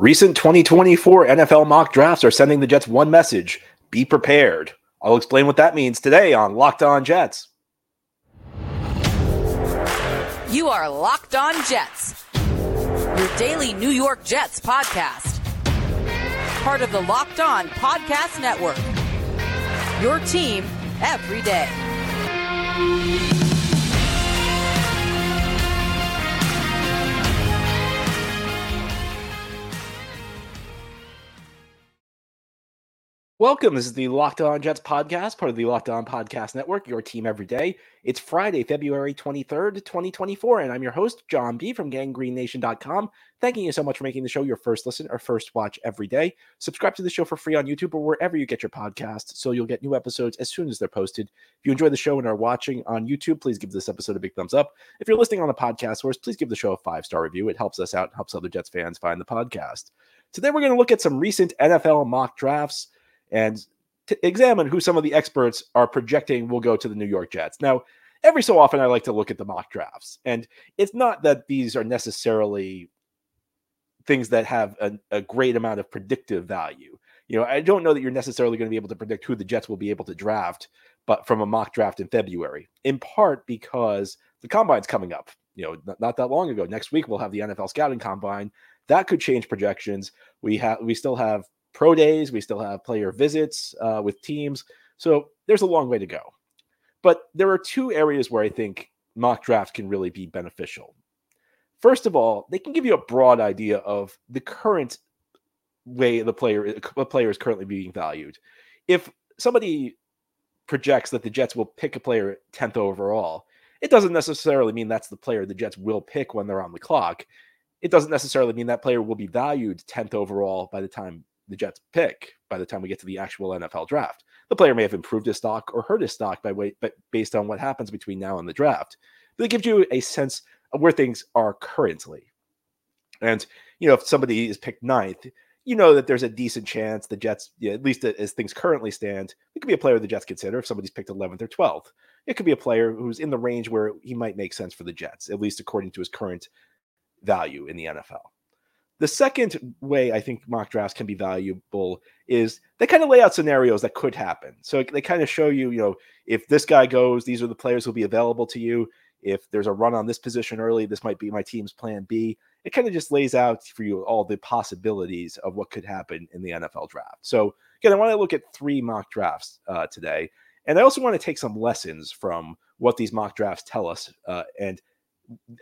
Recent 2024 NFL mock drafts are sending the Jets one message be prepared. I'll explain what that means today on Locked On Jets. You are Locked On Jets, your daily New York Jets podcast. Part of the Locked On Podcast Network. Your team every day. Welcome. This is the Locked On Jets podcast, part of the Locked On Podcast Network, your team every day. It's Friday, February 23rd, 2024, and I'm your host, John B. from ganggreennation.com. Thanking you so much for making the show your first listen or first watch every day. Subscribe to the show for free on YouTube or wherever you get your podcasts so you'll get new episodes as soon as they're posted. If you enjoy the show and are watching on YouTube, please give this episode a big thumbs up. If you're listening on the podcast source, please give the show a five star review. It helps us out, and helps other Jets fans find the podcast. Today, we're going to look at some recent NFL mock drafts and to examine who some of the experts are projecting will go to the New York Jets. Now, every so often I like to look at the mock drafts, and it's not that these are necessarily things that have a, a great amount of predictive value. You know, I don't know that you're necessarily going to be able to predict who the Jets will be able to draft, but from a mock draft in February, in part because the combine's coming up. You know, not, not that long ago. Next week we'll have the NFL scouting combine. That could change projections. We have we still have pro days. We still have player visits uh, with teams. So there's a long way to go. But there are two areas where I think mock draft can really be beneficial. First of all, they can give you a broad idea of the current way the player the player is currently being valued. If somebody projects that the Jets will pick a player 10th overall, it doesn't necessarily mean that's the player the Jets will pick when they're on the clock. It doesn't necessarily mean that player will be valued 10th overall by the time the Jets pick by the time we get to the actual NFL draft. The player may have improved his stock or hurt his stock by way, but based on what happens between now and the draft. But it gives you a sense of where things are currently. And you know, if somebody is picked ninth, you know that there's a decent chance the Jets, at least as things currently stand, it could be a player the Jets consider if somebody's picked 11th or 12th. It could be a player who's in the range where he might make sense for the Jets, at least according to his current value in the NFL. The second way I think mock drafts can be valuable is they kind of lay out scenarios that could happen. So they kind of show you, you know, if this guy goes, these are the players who'll be available to you. If there's a run on this position early, this might be my team's plan B. It kind of just lays out for you all the possibilities of what could happen in the NFL draft. So again, I want to look at three mock drafts uh, today, and I also want to take some lessons from what these mock drafts tell us. Uh, and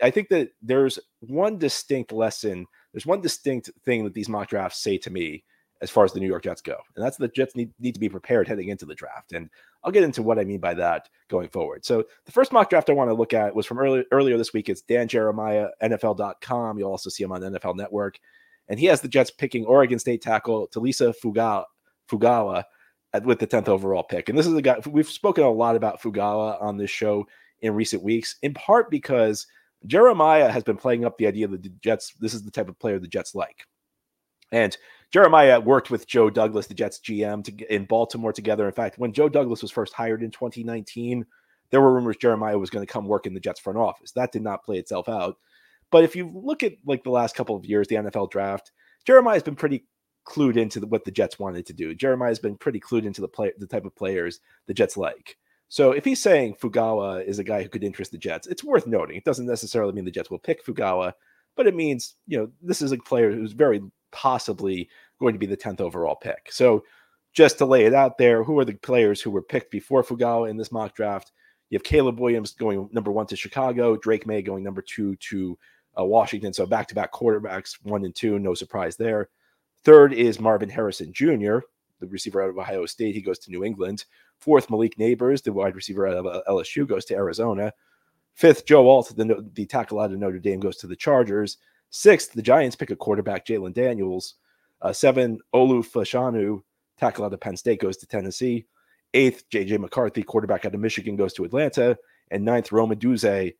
I think that there's one distinct lesson there's one distinct thing that these mock drafts say to me as far as the New York Jets go, and that's the Jets need, need to be prepared heading into the draft. And I'll get into what I mean by that going forward. So the first mock draft I want to look at was from early, earlier this week. It's Dan Jeremiah, NFL.com. You'll also see him on NFL Network. And he has the Jets picking Oregon State tackle Taliese Fuaga, Fuaga at, with the 10th overall pick. And this is a guy, we've spoken a lot about Fuaga on this show in recent weeks, in part because – Jeremiah has been playing up the idea that the Jets, this is the type of player the Jets like. And Jeremiah worked with Joe Douglas, the Jets GM, to, in Baltimore together. In fact, when Joe Douglas was first hired in 2019, there were rumors Jeremiah was going to come work in the Jets front office. That did not play itself out. But if you look at like the last couple of years, the NFL draft, Jeremiah's been pretty clued into the, what the Jets wanted to do. Jeremiah's been pretty clued into the play, the type of players the Jets like. So if he's saying Fuaga is a guy who could interest the Jets, it's worth noting. It doesn't necessarily mean the Jets will pick Fuaga, but it means, you know, this is a player who's very possibly going to be the 10th overall pick. So just to lay it out there, who are the players who were picked before Fuaga in this mock draft? You have Caleb Williams going number one to Chicago, Drake Maye going number two to uh, Washington. So back to back quarterbacks, one and two, no surprise there. Third is Marvin Harrison Jr., the receiver out of Ohio State. He goes to New England. Fourth, Malik Nabers, the wide receiver out of uh, LSU, goes to Arizona. Fifth, Joe Alt, the, the tackle out of Notre Dame, goes to the Chargers. Sixth, the Giants pick a quarterback, Jayden Daniels. Uh, seven, Olu Fashanu, tackle out of Penn State, goes to Tennessee. Eighth, JJ McCarthy, quarterback out of Michigan, goes to Atlanta. And ninth, Rome Odunze,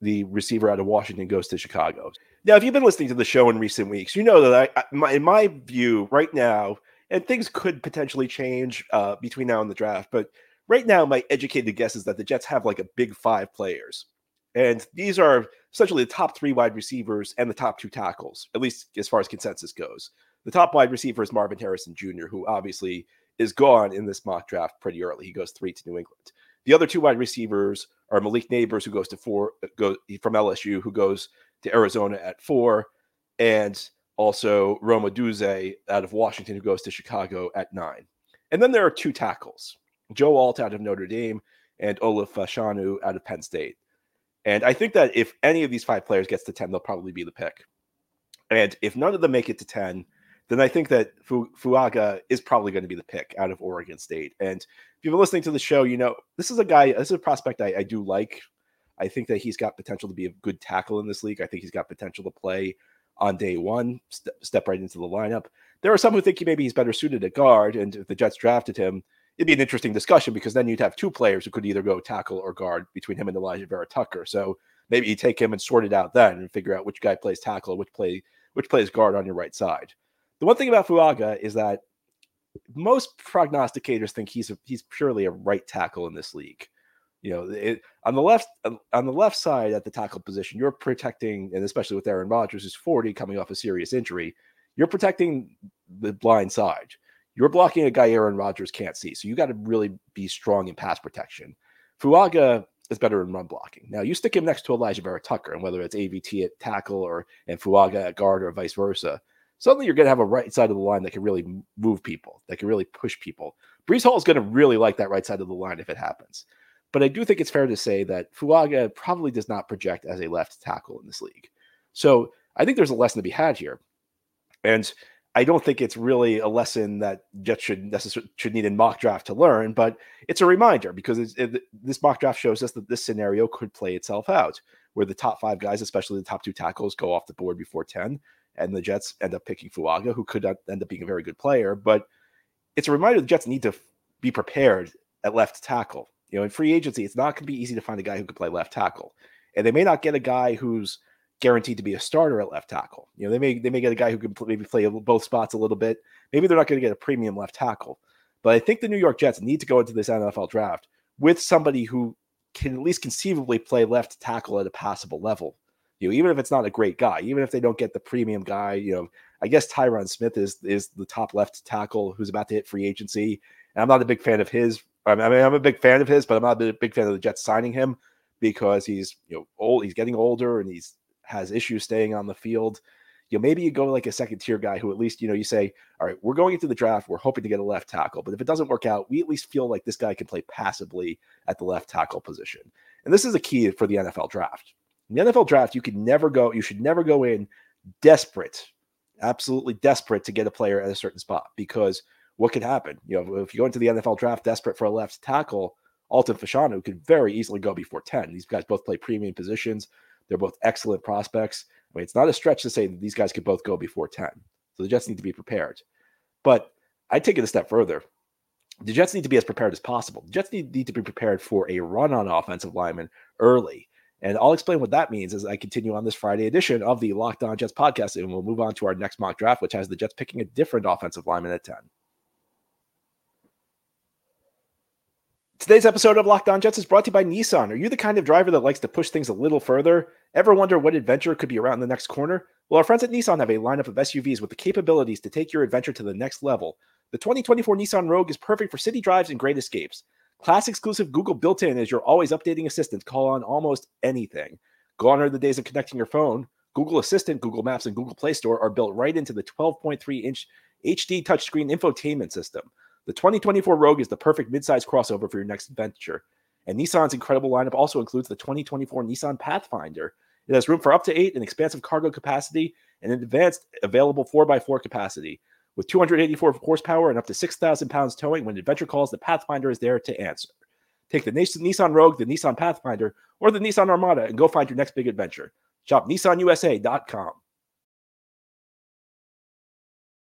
the receiver out of Washington, goes to Chicago. Now, if you've been listening to the show in recent weeks, you know that I, my, in my view, right now, and things could potentially change uh, between now and the draft. But right now, my educated guess is that the Jets have like a big five players, and these are essentially the top three wide receivers and the top two tackles, at least as far as consensus goes. The top wide receiver is Marvin Harrison Jr., who obviously is gone in this mock draft pretty early. He goes three to New England. The other two wide receivers are Malik Nabers, who goes to four, go from LSU, who goes to Arizona at four, and also Roma Odunze out of Washington, who goes to Chicago at nine. And then there are two tackles Joe Alt out of Notre Dame and Olu Fashanu out of Penn State. And I think that if any of these five players gets to 10, they'll probably be the pick. And if none of them make it to 10, then I think that Fu- Fuaga is probably going to be the pick out of Oregon State. And if you've been listening to the show, you know, this is a guy, this is a prospect I, I do like. I think that he's got potential to be a good tackle in this league. I think he's got potential to play on day one, st- step right into the lineup. There are some who think he maybe he's better suited at guard. And if the Jets drafted him, it'd be an interesting discussion because then you'd have two players who could either go tackle or guard between him and Alijah Vera-Tucker. So maybe you take him and sort it out then and figure out which guy plays tackle, which play which plays guard on your right side. The one thing about Fuaga is that most prognosticators think he's a, he's purely a right tackle in this league. You know, it, on the left on the left side at the tackle position, you're protecting, and especially with Aaron Rodgers, who's 40, coming off a serious injury, you're protecting the blind side. You're blocking a guy Aaron Rodgers can't see. So you got to really be strong in pass protection. Fuaga is better in run blocking. Now you stick him next to Alijah Vera-Tucker, and whether it's AVT at tackle or and Fuaga at guard or vice versa, suddenly you're going to have a right side of the line that can really move people, that can really push people. Breece Hall is going to really like that right side of the line if it happens. But I do think it's fair to say that Fuaga probably does not project as a left tackle in this league. So I think there's a lesson to be had here. And I don't think it's really a lesson that Jets should necessarily should need in mock draft to learn, but it's a reminder because it, this mock draft shows us that this scenario could play itself out, where the top five guys, especially the top two tackles, go off the board before ten, and the Jets end up picking Fuaga, who could end up being a very good player. But it's a reminder the Jets need to be prepared at left tackle. You know, in free agency, it's not going to be easy to find a guy who can play left tackle, and they may not get a guy who's guaranteed to be a starter at left tackle. You know, they may they may get a guy who can maybe play both spots a little bit. Maybe they're not going to get a premium left tackle. But I think the New York Jets need to go into this NFL draft with somebody who can at least conceivably play left tackle at a passable level. You know, even if it's not a great guy, even if they don't get the premium guy, you know, I guess Tyron Smith is is the top left tackle who's about to hit free agency. And I'm not a big fan of his. I mean, I'm a big fan of his, but I'm not a big fan of the Jets signing him because he's you know old. He's getting older and he's has issues staying on the field, you know, maybe you go like a second tier guy who at least, you know, you say, all right, we're going into the draft. We're hoping to get a left tackle. But if it doesn't work out, we at least feel like this guy can play passively at the left tackle position. And this is a key for the NFL draft. In the NFL draft, you can never go, you should never go in desperate, absolutely desperate to get a player at a certain spot because what could happen? You know, if you go into the NFL draft desperate for a left tackle, Alt and Fashanu could very easily go before 10. These guys both play premium positions. They're both excellent prospects. I mean, it's not a stretch to say that these guys could both go before 10. So the Jets need to be prepared. But I take it a step further. The Jets need to be as prepared as possible. The Jets need, need to be prepared for a run on offensive lineman early. And I'll explain what that means as I continue on this Friday edition of the Locked On Jets podcast. And we'll move on to our next mock draft, which has the Jets picking a different offensive lineman at 10. Today's episode of Locked On Jets is brought to you by Nissan. Are you the kind of driver that likes to push things a little further? Ever wonder what adventure could be around the next corner? Well, our friends at Nissan have a lineup of SUVs with the capabilities to take your adventure to the next level. The 2024 Nissan Rogue is perfect for city drives and great escapes. Class exclusive Google built in as your always updating assistant. Call on almost anything. Gone are the days of connecting your phone. Google Assistant, Google Maps, and Google Play Store are built right into the 12.3 inch HD touchscreen infotainment system. The 2024 Rogue is the perfect midsize crossover for your next adventure. And Nissan's incredible lineup also includes the 2024 Nissan Pathfinder. It has room for up to eight, an expansive cargo capacity, and an advanced available 4x4 capacity. With 284 horsepower and up to 6,000 pounds towing, when adventure calls, the Pathfinder is there to answer. Take the Nissan Rogue, the Nissan Pathfinder, or the Nissan Armada and go find your next big adventure. Shop nissanusa.com.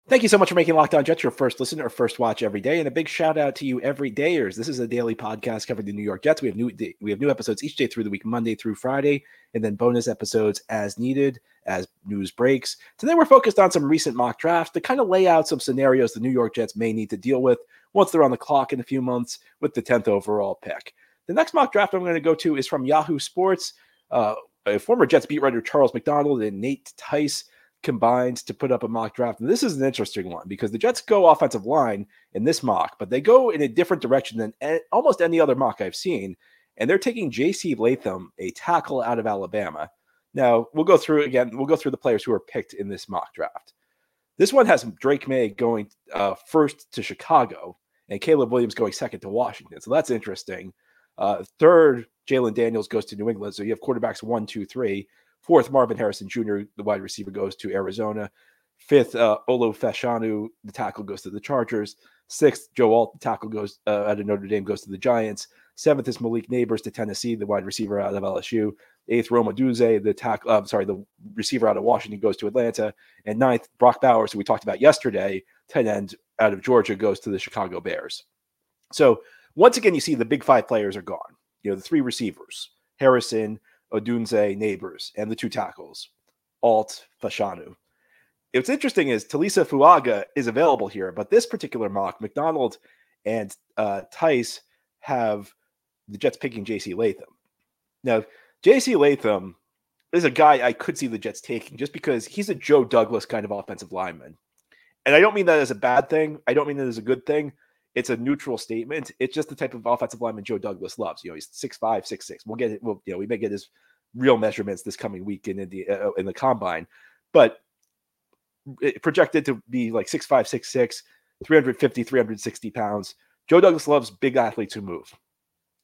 Thank you so much for making Locked On Jets your first listen or first watch every day, and a big shout out to you every dayers. This is a daily podcast covering the New York Jets. We have new we have new episodes each day through the week, Monday through Friday, and then bonus episodes as needed as news breaks. Today we're focused on some recent mock drafts to kind of lay out some scenarios the New York Jets may need to deal with once they're on the clock in a few months with the 10th overall pick. The next mock draft I'm going to go to is from Yahoo Sports. Uh, a former Jets beat writer Charles McDonald and Nate Tice combined to put up a mock draft. And this is an interesting one because the Jets go offensive line in this mock, but they go in a different direction than almost any other mock I've seen. And they're taking J.C. Latham, a tackle out of Alabama. Now we'll go through again. We'll go through the players who are picked in this mock draft. This one has Drake Maye going uh, first to Chicago and Caleb Williams going second to Washington. So that's interesting. Uh, third, Jayden Daniels goes to New England. So you have quarterbacks one, two, three. Fourth, Marvin Harrison Jr., the wide receiver, goes to Arizona. Fifth, uh, Olu Fashanu, the tackle, goes to the Chargers. Sixth, Joe Alt, the tackle, goes uh, out of Notre Dame, goes to the Giants. Seventh is Malik Nabers to Tennessee, the wide receiver out of LSU. Eighth, Roma Odunze, the tackle, uh, sorry, the receiver out of Washington, goes to Atlanta. And ninth, Brock Bowers, who we talked about yesterday, tight end out of Georgia, goes to the Chicago Bears. So once again, you see the big five players are gone. You know, the three receivers, Harrison, Odunze, Nabers, and the two tackles, Alt, Fashanu. What's interesting is Taliese Fuaga is available here, but this particular mock, McDonald and uh, Tice have the Jets picking JC Latham. Now, JC Latham is a guy I could see the Jets taking just because he's a Joe Douglas kind of offensive lineman. And I don't mean that as a bad thing. I don't mean that as a good thing. It's a neutral statement. It's just the type of offensive lineman Joe Douglas loves. You know, he's six five, six six. We'll get it. We'll, you know, we may get his real measurements this coming week in, in the uh, in the combine, but projected to be like six five, six six, 350, 360 pounds. Joe Douglas loves big athletes who move.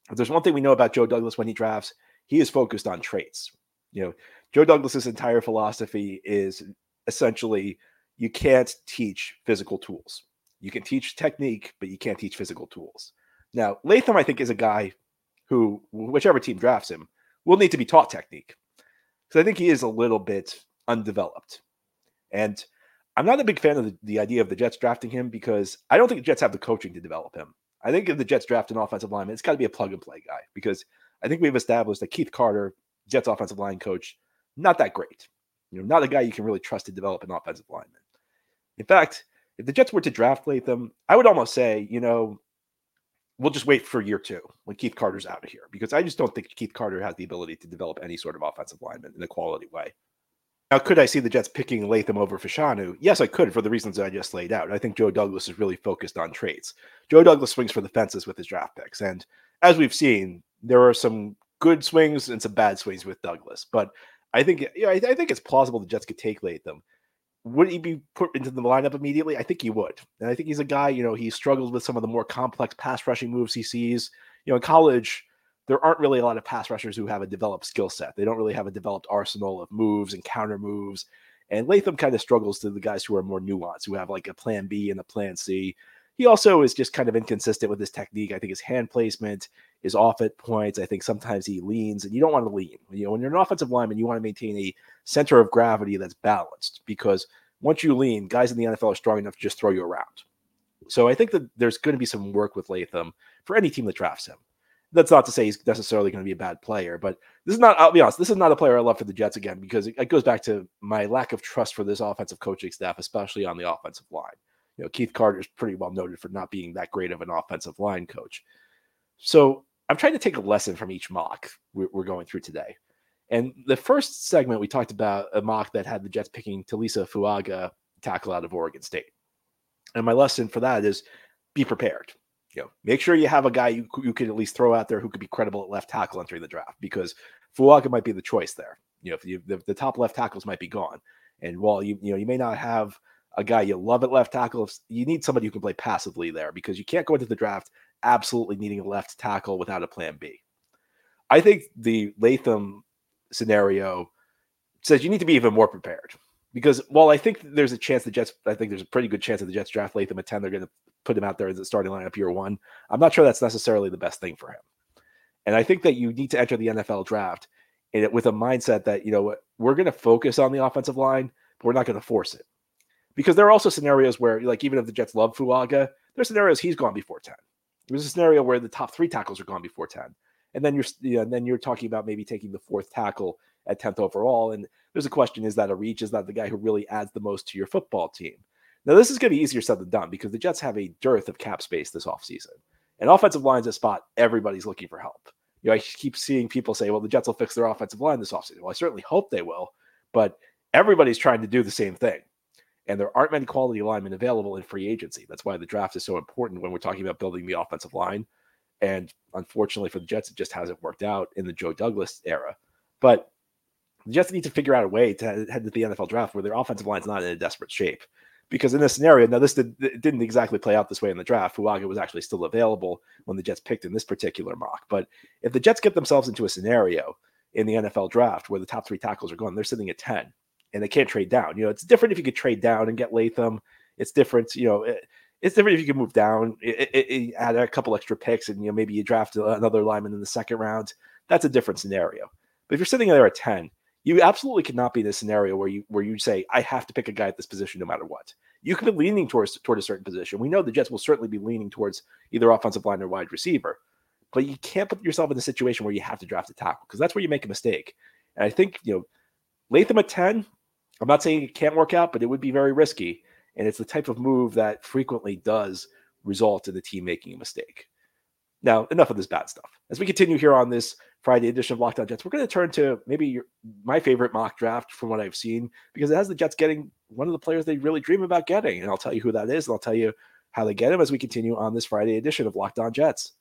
If there's one thing we know about Joe Douglas when he drafts, he is focused on traits. You know, Joe Douglas's entire philosophy is essentially you can't teach physical tools. You can teach technique, but you can't teach physical tools. Now, Latham, I think, is a guy who, whichever team drafts him, will need to be taught technique. Because I think he is a little bit undeveloped. And I'm not a big fan of the, the, idea of the Jets drafting him because I don't think the Jets have the coaching to develop him. I think if the Jets draft an offensive lineman, it's got to be a plug and play guy because I think we've established that Keith Carter, Jets offensive line coach, not that great. You know, not a guy you can really trust to develop an offensive lineman. In fact, if the Jets were to draft Latham, I would almost say, you know, we'll just wait for year two when Keith Carter's out of here because I just don't think Keith Carter has the ability to develop any sort of offensive lineman in a quality way. Now, could I see the Jets picking Latham over Fashanu? Yes, I could for the reasons I just laid out. I think Joe Douglas is really focused on traits. Joe Douglas swings for the fences with his draft picks. And as we've seen, there are some good swings and some bad swings with Douglas. But I think you know, I, I think it's plausible the Jets could take Latham would he be put into the lineup immediately? I think he would. And I think he's a guy, you know, he struggles with some of the more complex pass rushing moves he sees. You know, in college, there aren't really a lot of pass rushers who have a developed skill set. They don't really have a developed arsenal of moves and counter moves. And Latham kind of struggles to the guys who are more nuanced, who have like a plan B and a plan C. He also is just kind of inconsistent with his technique. I think his hand placement is off at points. I think sometimes he leans, and you don't want to lean. You know, when you're an offensive lineman, you want to maintain a center of gravity that's balanced because once you lean, guys in the NFL are strong enough to just throw you around. So I think that there's going to be some work with Latham for any team that drafts him. That's not to say he's necessarily going to be a bad player, but this is not, I'll be honest, this is not a player I love for the Jets again because it, goes back to my lack of trust for this offensive coaching staff, especially on the offensive line. You know, Keith Carter is pretty well noted for not being that great of an offensive line coach. So I'm trying to take a lesson from each mock we're, going through today. And the first segment, we talked about a mock that had the Jets picking Taliese Fuaga tackle out of Oregon State. And my lesson for that is be prepared. You know, make sure you have a guy you, you can at least throw out there who could be credible at left tackle entering the draft because Fuaga might be the choice there. You know, if you, the, the top left tackles might be gone. And while you you know you may not have a guy you love at left tackle, you need somebody who can play passively there because you can't go into the draft absolutely needing a left tackle without a plan B. I think the Latham scenario says you need to be even more prepared because while I think there's a chance the Jets, I think there's a pretty good chance that the Jets draft Latham at 10, they're going to put him out there as a starting lineup year one. I'm not sure that's necessarily the best thing for him. And I think that you need to enter the NFL draft with a mindset that, you know, we're going to focus on the offensive line, but we're not going to force it. Because there are also scenarios where, like, even if the Jets love Fuaga, there's scenarios he's gone before 10. There's a scenario where the top three tackles are gone before 10 and then you're you know, and then you're talking about maybe taking the fourth tackle at 10th overall and there's a question is that a reach is that the guy who really adds the most to your football team now this is going to be easier said than done because the jets have a dearth of cap space this offseason and offensive line is a spot everybody's looking for help you know, I keep seeing people say, well, the Jets will fix their offensive line this offseason. Well, I certainly hope they will, but everybody's trying to do the same thing. And there aren't many quality linemen available in free agency. That's why the draft is so important when we're talking about building the offensive line. And unfortunately for the Jets, it just hasn't worked out in the Joe Douglas era. But the Jets need to figure out a way to head to the NFL draft where their offensive line is not in a desperate shape. Because in this scenario, now this did, not exactly play out this way in the draft. Fuaga was actually still available when the Jets picked in this particular mock. But if the Jets get themselves into a scenario in the NFL draft where the top three tackles are gone, they're sitting at 10 and they can't trade down. You know, it's different if you could trade down and get Latham. It's different, you know, it, it's different if you can move down, it, it, add a couple extra picks, and you know maybe you draft another lineman in the second round. That's a different scenario. But if you're sitting there at 10, you absolutely cannot be in a scenario where you where you say, I have to pick a guy at this position no matter what. You can be leaning towards toward a certain position. We know the Jets will certainly be leaning towards either offensive line or wide receiver, but you can't put yourself in a situation where you have to draft a tackle because that's where you make a mistake. And I think you know Latham at 10, I'm not saying it can't work out, but it would be very risky. And it's the type of move that frequently does result in the team making a mistake. Now, enough of this bad stuff. As we continue here on this Friday edition of Locked On Jets, we're going to turn to maybe your, my favorite mock draft from what I've seen because it has the Jets getting one of the players they really dream about getting. And I'll tell you who that is, and I'll tell you how they get him as we continue on this Friday edition of Locked On Jets.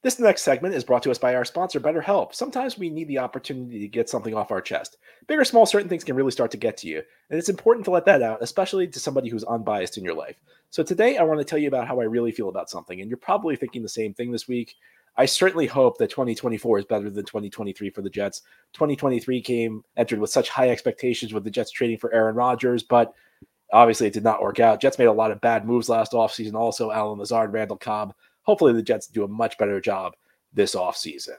This next segment is brought to us by our sponsor, BetterHelp. Sometimes we need the opportunity to get something off our chest. Big or small, certain things can really start to get to you. And it's important to let that out, especially to somebody who's unbiased in your life. So today I want to tell you about how I really feel about something. And you're probably thinking the same thing this week. I certainly hope that 2024 is better than 2023 for the Jets. 2023 came entered with such high expectations with the Jets trading for Aaron Rodgers, but obviously it did not work out. Jets made a lot of bad moves last offseason. Also, Allen Lazard, Randall Cobb hopefully the Jets do a much better job this offseason.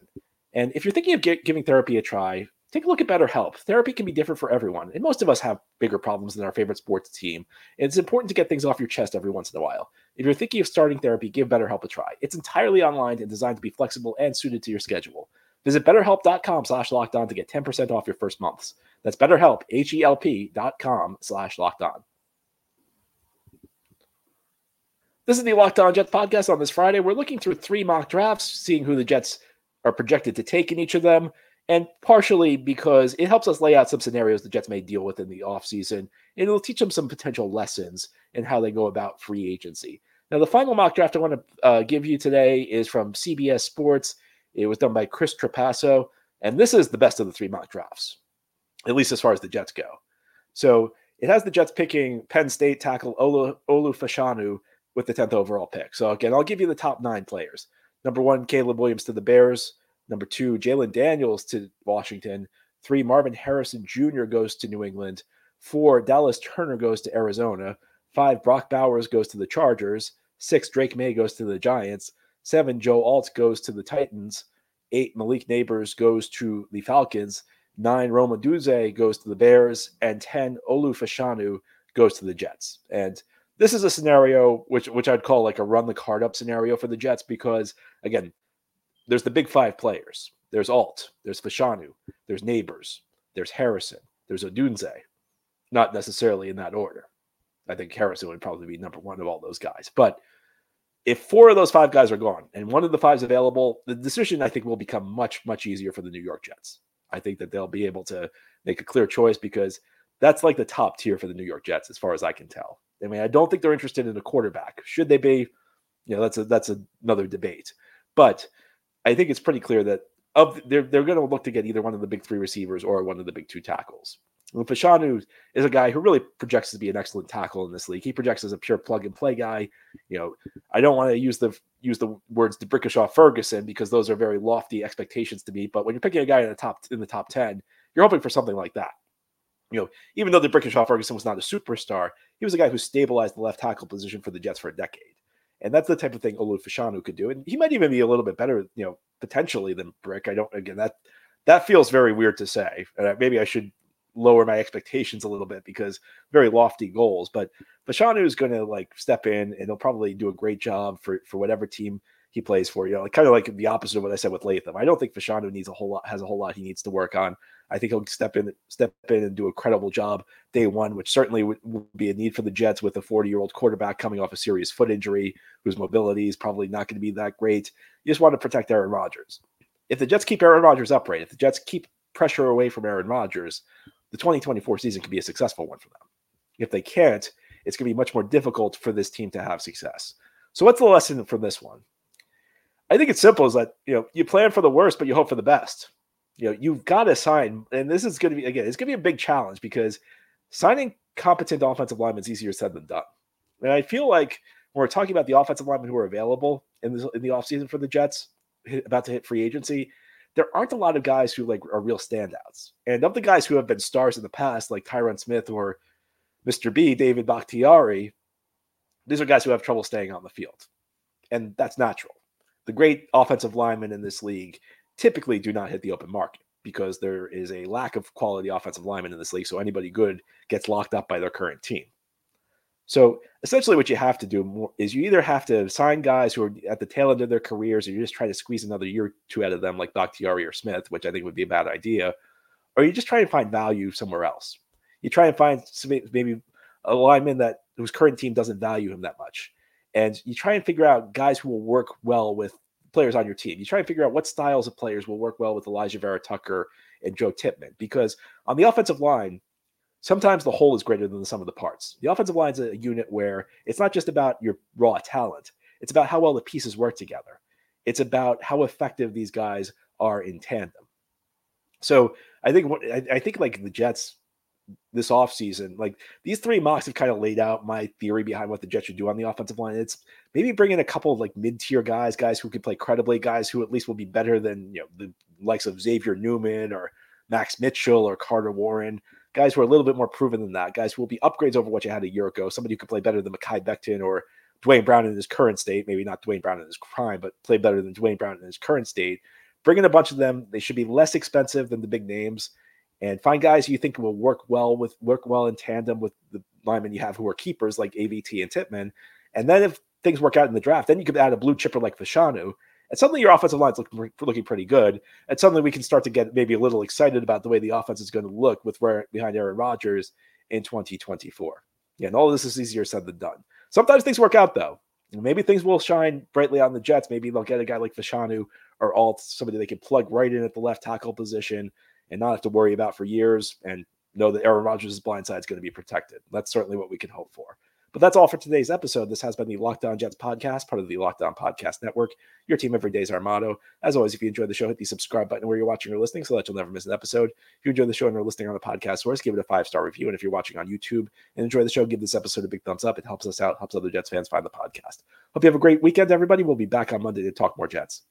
And if you're thinking of get, giving therapy a try, take a look at BetterHelp. Therapy can be different for everyone, and most of us have bigger problems than our favorite sports team. And it's important to get things off your chest every once in a while. If you're thinking of starting therapy, give BetterHelp a try. It's entirely online and designed to be flexible and suited to your schedule. Visit betterhelp.com slash locked on to get 10% off your first months. That's betterhelp, H-E-L-P dot com slash locked on. This is the Locked On Jets podcast on this Friday. We're looking through three mock drafts, seeing who the Jets are projected to take in each of them, and partially because it helps us lay out some scenarios the Jets may deal with in the offseason, and it'll teach them some potential lessons in how they go about free agency. Now, the final mock draft I want to uh, give you today is from CBS Sports. It was done by Chris Trapasso, and this is the best of the three mock drafts, at least as far as the Jets go. So it has the Jets picking Penn State tackle Olu, Olu Fashanu with the 10th overall pick. So again, I'll give you the top nine players. Number one, Caleb Williams to the Bears. Number two, Jayden Daniels to Washington. Three, Marvin Harrison Jr. goes to New England. Four, Dallas Turner goes to Arizona. Five, Brock Bowers goes to the Chargers. Six, Drake Maye goes to the Giants. Seven, Joe Alt goes to the Titans. Eight, Malik Nabers goes to the Falcons. Nine, Roma Odunze goes to the Bears. And 10, Olu Fashanu goes to the Jets. And this is a scenario which which I'd call like a run the card up scenario for the Jets because again, there's the big five players. There's Alt, there's Fashanu, there's Nabers, there's Harrison, there's Odunze. Not necessarily in that order. I think Harrison would probably be number one of all those guys. But if four of those five guys are gone and one of the five is available, the decision I think will become much, much easier for the New York Jets. I think that they'll be able to make a clear choice because that's like the top tier for the New York Jets, as far as I can tell. I mean, I don't think they're interested in a quarterback. Should they be? You know, that's a that's another debate. But I think it's pretty clear that of they're they're going to look to get either one of the big three receivers or one of the big two tackles. And Fashanu is a guy who really projects to be an excellent tackle in this league. He projects as a pure plug and play guy. You know, I don't want to use the use the words D'Brickashaw Ferguson because those are very lofty expectations to meet. But when you're picking a guy in the top in the top ten, you're hoping for something like that you know, even though the D'Brickashaw Ferguson was not a superstar, he was a guy who stabilized the left tackle position for the Jets for a decade. And that's the type of thing Olu Fashanu could do. And he might even be a little bit better, you know, potentially than Brick. I don't, again, that that feels very weird to say. And maybe I should lower my expectations a little bit because very lofty goals. But Fashanu is going to like step in and he'll probably do a great job for, for whatever team he plays for. You know, like, kind of like the opposite of what I said with Latham. I don't think Fashanu needs a whole lot, has a whole lot he needs to work on. I think he'll step in, step in and do a credible job day one, which certainly would, be a need for the Jets with a 40 year old quarterback coming off a serious foot injury, whose mobility is probably not going to be that great. You just want to protect Aaron Rodgers. If the Jets keep Aaron Rodgers upright, if the Jets keep pressure away from Aaron Rodgers, the 2024 season could be a successful one for them. If they can't, it's going to be much more difficult for this team to have success. So, what's the lesson from this one? I think it's simple: is that you know you plan for the worst, but you hope for the best. You know you've got to sign, and this is going to be again, it's going to be a big challenge because signing competent offensive linemen is easier said than done. And I feel like when we're talking about the offensive linemen who are available in the in the offseason for the Jets, about to hit free agency, there aren't a lot of guys who like are real standouts. And of the guys who have been stars in the past, like Tyron Smith or Mr. B, David Bakhtiari, these are guys who have trouble staying on the field. And that's natural. The great offensive linemen in this league typically do not hit the open market because there is a lack of quality offensive linemen in this league. So anybody good gets locked up by their current team. So essentially, what you have to do is you either have to sign guys who are at the tail end of their careers, or you just try to squeeze another year or two out of them, like Bakhtiari or Smith, which I think would be a bad idea, or you just try and find value somewhere else. You try and find maybe a lineman that whose current team doesn't value him that much, and you try and figure out guys who will work well with players on your team. You try and figure out what styles of players will work well with Alijah Vera-Tucker and Joe Tippmann, because on the offensive line sometimes the whole is greater than the sum of the parts. The offensive line is a unit where it's not just about your raw talent, it's about how well the pieces work together. It's about how effective these guys are in tandem. So I think what I, I think like the Jets this offseason, like these three mocks have kind of laid out my theory behind what the Jets should do on the offensive line. It's maybe bring in a couple of like mid-tier guys, guys who can play credibly, guys who at least will be better than you know the likes of Xavier Newman or Max Mitchell or Carter Warren guys who are a little bit more proven than that, guys who will be upgrades over what you had a year ago, somebody who could play better than Mekhi Becton or Duane Brown in his current state, maybe not Duane Brown in his prime, but play better than Duane Brown in his current state. Bring in a bunch of them. They should be less expensive than the big names, and find guys you think will work well with work well in tandem with the linemen you have who are keepers like AVT and Tippmann. And then if things work out in the draft, then you could add a blue chipper like Fashanu and suddenly your offensive line's looking looking pretty good. And suddenly we can start to get maybe a little excited about the way the offense is going to look with where behind Aaron Rodgers in 2024. Yeah, and all this is easier said than done. Sometimes things work out though. Maybe things will shine brightly on the Jets. Maybe they'll get a guy like Fashanu or Alt, somebody they can plug right in at the left tackle position and not have to worry about for years and know that Aaron Rodgers' blind side is going to be protected. That's certainly what we can hope for. But that's all for today's episode. This has been the Locked On Jets podcast, part of the Locked On Podcast Network. Your team every day is our motto. As always, if you enjoyed the show, hit the subscribe button where you're watching or listening so that you'll never miss an episode. If you enjoy the show and are listening on the podcast source, give it a five star review. And if you're watching on YouTube and enjoy the show, give this episode a big thumbs up. It helps us out, helps other Jets fans find the podcast. Hope you have a great weekend, everybody. We'll be back on Monday to talk more Jets.